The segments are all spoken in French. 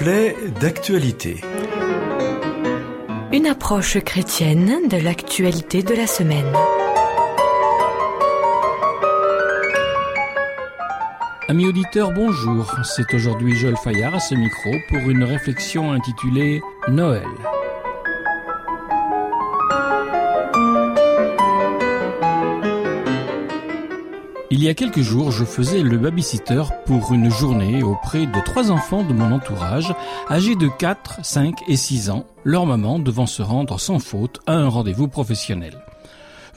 Reflet d'actualité. Une approche chrétienne de l'actualité de la semaine. Amis auditeurs, bonjour. C'est aujourd'hui Joël Fayard à ce micro pour une réflexion intitulée Noël. Il y a quelques jours, je faisais le babysitter pour une journée auprès de trois enfants de mon entourage, âgés de 4, 5 et 6 ans, leur maman devant se rendre sans faute à un rendez-vous professionnel.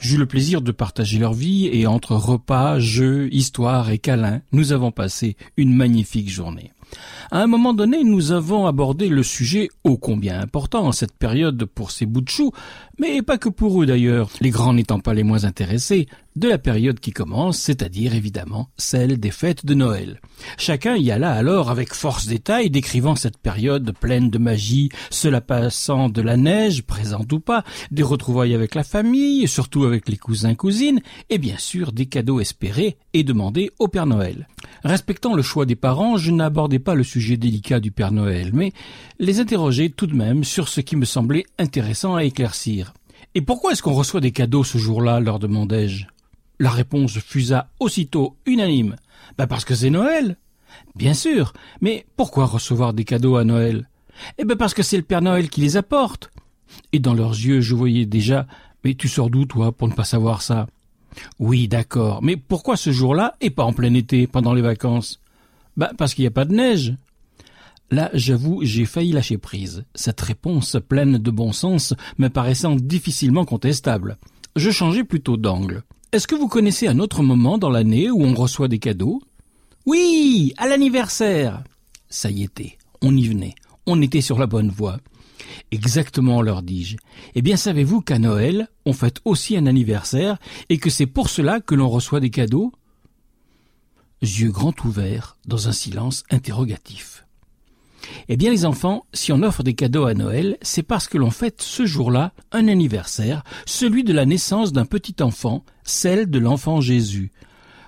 J'eus le plaisir de partager leur vie et entre repas, jeux, histoires et câlins, nous avons passé une magnifique journée. À un moment donné, nous avons abordé le sujet ô combien important en cette période pour ces bouts de choux, mais pas que pour eux d'ailleurs, les grands n'étant pas les moins intéressés, de la période qui commence, c'est-à-dire évidemment celle des fêtes de Noël. Chacun y alla alors avec force détail décrivant cette période pleine de magie, cela passant de la neige, présente ou pas, des retrouvailles avec la famille, surtout avec les cousins cousines, et bien sûr des cadeaux espérés et demandés au Père Noël. Respectant le choix des parents, je n'abordais pas le sujet délicat du Père Noël, mais les interrogeais tout de même sur ce qui me semblait intéressant à éclaircir. Et pourquoi est-ce qu'on reçoit des cadeaux ce jour-là? leur demandai-je. La réponse fusa aussitôt unanime. Ben parce que c'est Noël. Bien sûr, mais pourquoi recevoir des cadeaux à Noël? Eh ben parce que c'est le Père Noël qui les apporte. Et dans leurs yeux je voyais déjà Mais tu sors d'où toi pour ne pas savoir ça? Oui, d'accord, mais pourquoi ce jour-là et pas en plein été, pendant les vacances? Ben parce qu'il n'y a pas de neige. Là, j'avoue, j'ai failli lâcher prise, cette réponse pleine de bon sens me paraissant difficilement contestable. Je changeais plutôt d'angle. Est-ce que vous connaissez un autre moment dans l'année où on reçoit des cadeaux? Oui, à l'anniversaire. Ça y était, on y venait, on était sur la bonne voie. Exactement, leur dis-je. Eh bien, savez-vous qu'à Noël, on fête aussi un anniversaire et que c'est pour cela que l'on reçoit des cadeaux? Yeux grands ouverts, dans un silence interrogatif. Eh bien les enfants, si on offre des cadeaux à Noël, c'est parce que l'on fête ce jour-là un anniversaire, celui de la naissance d'un petit enfant, celle de l'enfant Jésus.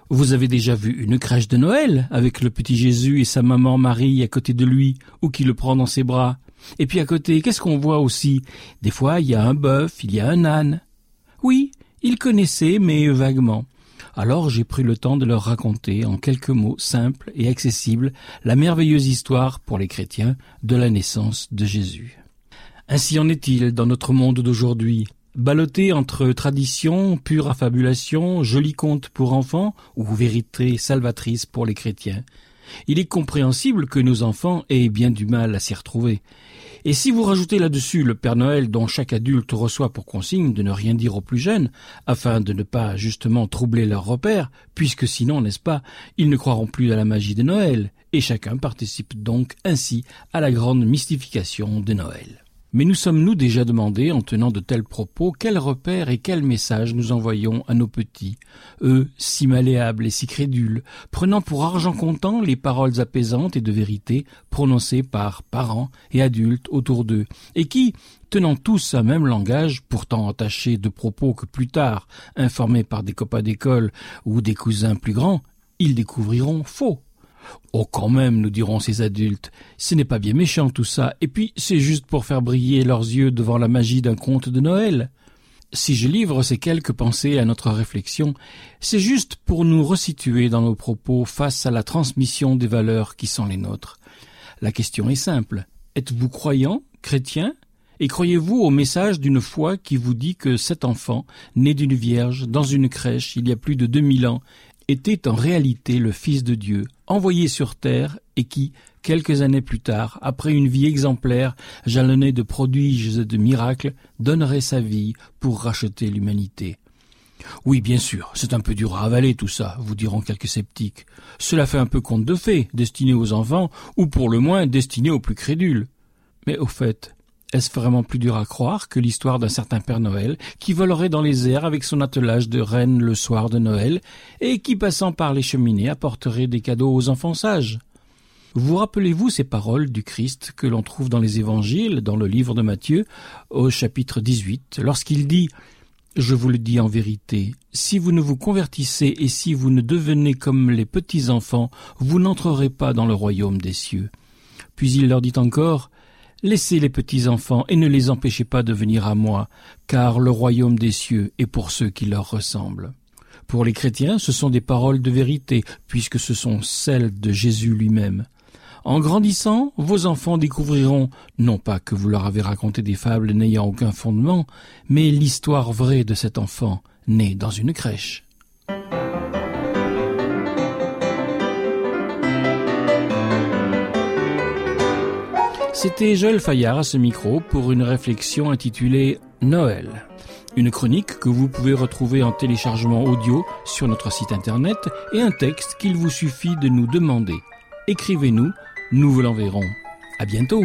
Vous avez déjà vu une crèche de Noël, avec le petit Jésus et sa maman Marie à côté de lui, ou qui le prend dans ses bras. Et puis à côté, qu'est-ce qu'on voit aussi? Des fois, il y a un bœuf, il y a un âne. Oui, ils connaissaient, mais vaguement. Alors j'ai pris le temps de leur raconter en quelques mots simples et accessibles la merveilleuse histoire pour les chrétiens de la naissance de Jésus. Ainsi en est-il dans notre monde d'aujourd'hui, ballotté entre tradition, pure affabulation, joli conte pour enfants ou vérité salvatrice pour les chrétiens. Il est compréhensible que nos enfants aient bien du mal à s'y retrouver. Et si vous rajoutez là-dessus le Père Noël dont chaque adulte reçoit pour consigne de ne rien dire aux plus jeunes, afin de ne pas justement troubler leurs repères, puisque sinon, n'est-ce pas, ils ne croiront plus à la magie de Noël, et chacun participe donc ainsi à la grande mystification de Noël. Mais nous sommes-nous déjà demandé, en tenant de tels propos, quels repères et quels messages nous envoyons à nos petits, eux, si malléables et si crédules, prenant pour argent comptant les paroles apaisantes et de vérité prononcées par parents et adultes autour d'eux, et qui, tenant tous un même langage, pourtant entachés de propos que plus tard, informés par des copains d'école ou des cousins plus grands, ils découvriront faux. Oh, quand même, nous diront ces adultes, ce n'est pas bien méchant tout ça, et puis c'est juste pour faire briller leurs yeux devant la magie d'un conte de Noël. Si je livre ces quelques pensées à notre réflexion, c'est juste pour nous resituer dans nos propos face à la transmission des valeurs qui sont les nôtres. La question est simple. Êtes-vous croyant, chrétien, et croyez-vous au message d'une foi qui vous dit que cet enfant, né d'une vierge, dans une crèche, il y a plus de deux mille ans, était en réalité le Fils de Dieu, envoyé sur terre et qui, quelques années plus tard, après une vie exemplaire, jalonnée de prodiges et de miracles, donnerait sa vie pour racheter l'humanité. Oui, bien sûr, c'est un peu dur à avaler tout ça, vous diront quelques sceptiques. Cela fait un peu conte de fées, destiné aux enfants, ou pour le moins destiné aux plus crédules. Mais au fait, est-ce vraiment plus dur à croire que l'histoire d'un certain Père Noël qui volerait dans les airs avec son attelage de reine le soir de Noël et qui, passant par les cheminées, apporterait des cadeaux aux enfants sages? Vous rappelez-vous ces paroles du Christ que l'on trouve dans les évangiles, dans le livre de Matthieu, au chapitre 18, lorsqu'il dit je vous le dis en vérité, si vous ne vous convertissez et si vous ne devenez comme les petits enfants, vous n'entrerez pas dans le royaume des cieux. Puis il leur dit encore Laissez les petits enfants et ne les empêchez pas de venir à moi, car le royaume des cieux est pour ceux qui leur ressemblent. Pour les chrétiens, ce sont des paroles de vérité, puisque ce sont celles de Jésus lui-même. En grandissant, vos enfants découvriront non pas que vous leur avez raconté des fables n'ayant aucun fondement, mais l'histoire vraie de cet enfant né dans une crèche. C'était Joël Fayard à ce micro pour une réflexion intitulée Noël. Une chronique que vous pouvez retrouver en téléchargement audio sur notre site internet et un texte qu'il vous suffit de nous demander. Écrivez-nous, nous vous l'enverrons. À bientôt!